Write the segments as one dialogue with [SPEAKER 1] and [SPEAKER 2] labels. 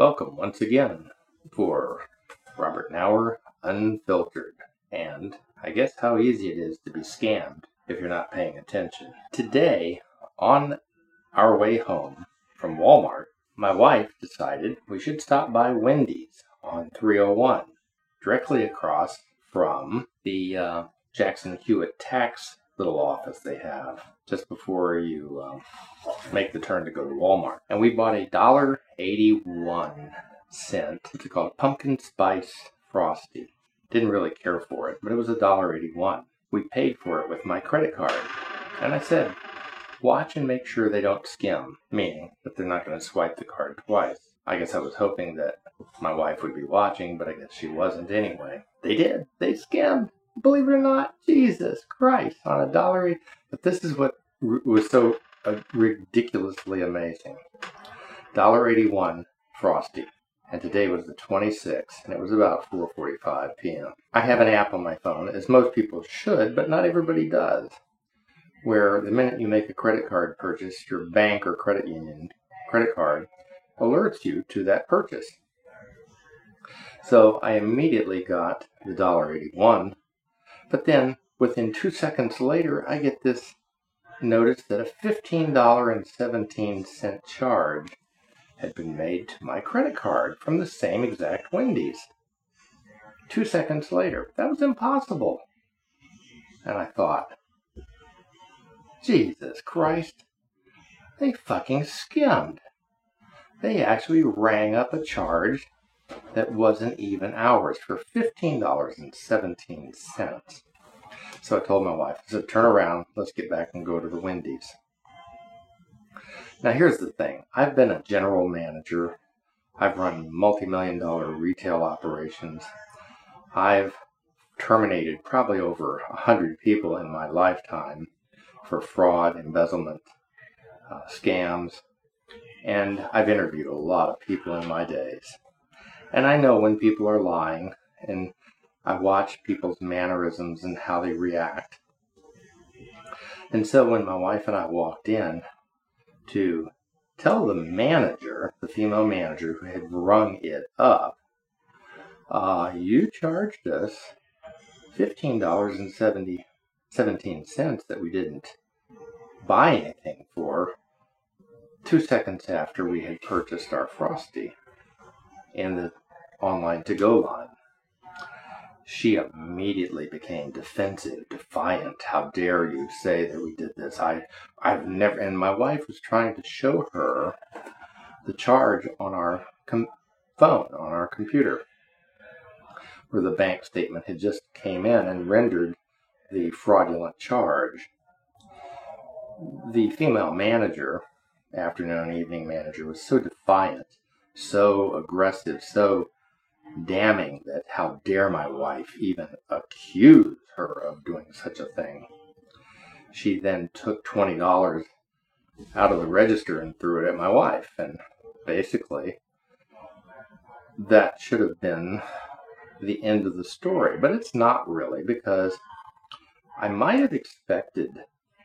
[SPEAKER 1] Welcome once again for Robert Nauer Unfiltered, and I guess how easy it is to be scammed if you're not paying attention. Today, on our way home from Walmart, my wife decided we should stop by Wendy's on 301, directly across from the uh, Jackson Hewitt tax little office they have just before you um, make the turn to go to Walmart. And we bought a dollar eighty-one cent. It's called pumpkin spice frosty. Didn't really care for it, but it was a dollar eighty-one. We paid for it with my credit card, and I said, "Watch and make sure they don't skim," meaning that they're not going to swipe the card twice. I guess I was hoping that my wife would be watching, but I guess she wasn't anyway. They did. They skimmed believe it or not, Jesus Christ, on a dollar. But this is what was so uh, ridiculously amazing. Dollar eighty-one frosty, and today was the 26th, and it was about 4:45 p.m. I have an app on my phone, as most people should, but not everybody does. Where the minute you make a credit card purchase, your bank or credit union credit card alerts you to that purchase. So I immediately got the dollar eighty-one but then within two seconds later, I get this notice that a $15.17 charge had been made to my credit card from the same exact Wendy's. Two seconds later, that was impossible. And I thought, Jesus Christ, they fucking skimmed. They actually rang up a charge that wasn't even ours for $15.17. So I told my wife, I said, turn around, let's get back and go to the Wendy's. Now, here's the thing I've been a general manager, I've run multi million dollar retail operations, I've terminated probably over 100 people in my lifetime for fraud, embezzlement, uh, scams, and I've interviewed a lot of people in my days. And I know when people are lying, and I watch people's mannerisms and how they react. And so when my wife and I walked in to tell the manager, the female manager who had rung it up, uh, you charged us $15.17 that we didn't buy anything for two seconds after we had purchased our Frosty in the online to go line. She immediately became defensive, defiant. How dare you say that we did this? I, I've never. And my wife was trying to show her the charge on our com- phone, on our computer, where the bank statement had just came in and rendered the fraudulent charge. The female manager, afternoon evening manager, was so defiant so aggressive, so damning that how dare my wife even accuse her of doing such a thing. She then took $20 out of the register and threw it at my wife. And basically, that should have been the end of the story. But it's not really because I might have expected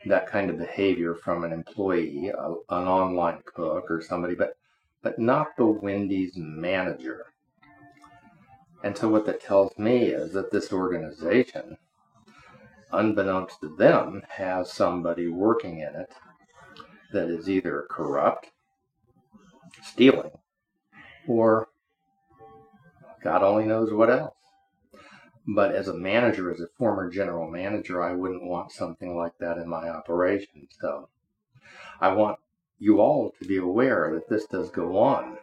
[SPEAKER 1] that kind of behavior from an employee, a, an online cook or somebody, but but not the Wendy's manager. And so, what that tells me is that this organization, unbeknownst to them, has somebody working in it that is either corrupt, stealing, or God only knows what else. But as a manager, as a former general manager, I wouldn't want something like that in my operation. So I want you all to be aware that this does go on,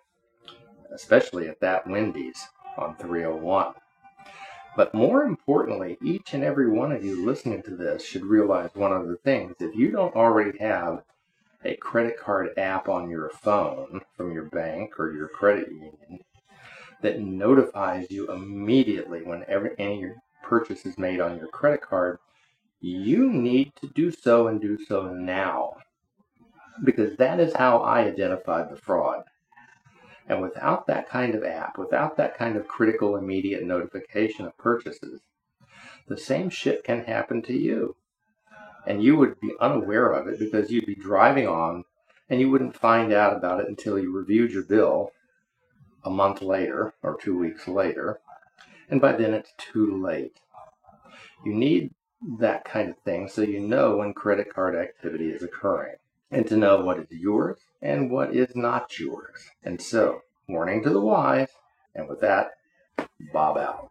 [SPEAKER 1] especially at that Wendy's on 301. But more importantly, each and every one of you listening to this should realize one other thing. If you don't already have a credit card app on your phone from your bank or your credit union that notifies you immediately whenever any purchase is made on your credit card, you need to do so and do so now because that is how I identified the fraud. And without that kind of app, without that kind of critical immediate notification of purchases, the same shit can happen to you. And you would be unaware of it because you'd be driving on and you wouldn't find out about it until you reviewed your bill a month later or two weeks later, and by then it's too late. You need that kind of thing so you know when credit card activity is occurring and to know what is yours and what is not yours. And so, warning to the wise, and with that, Bob out.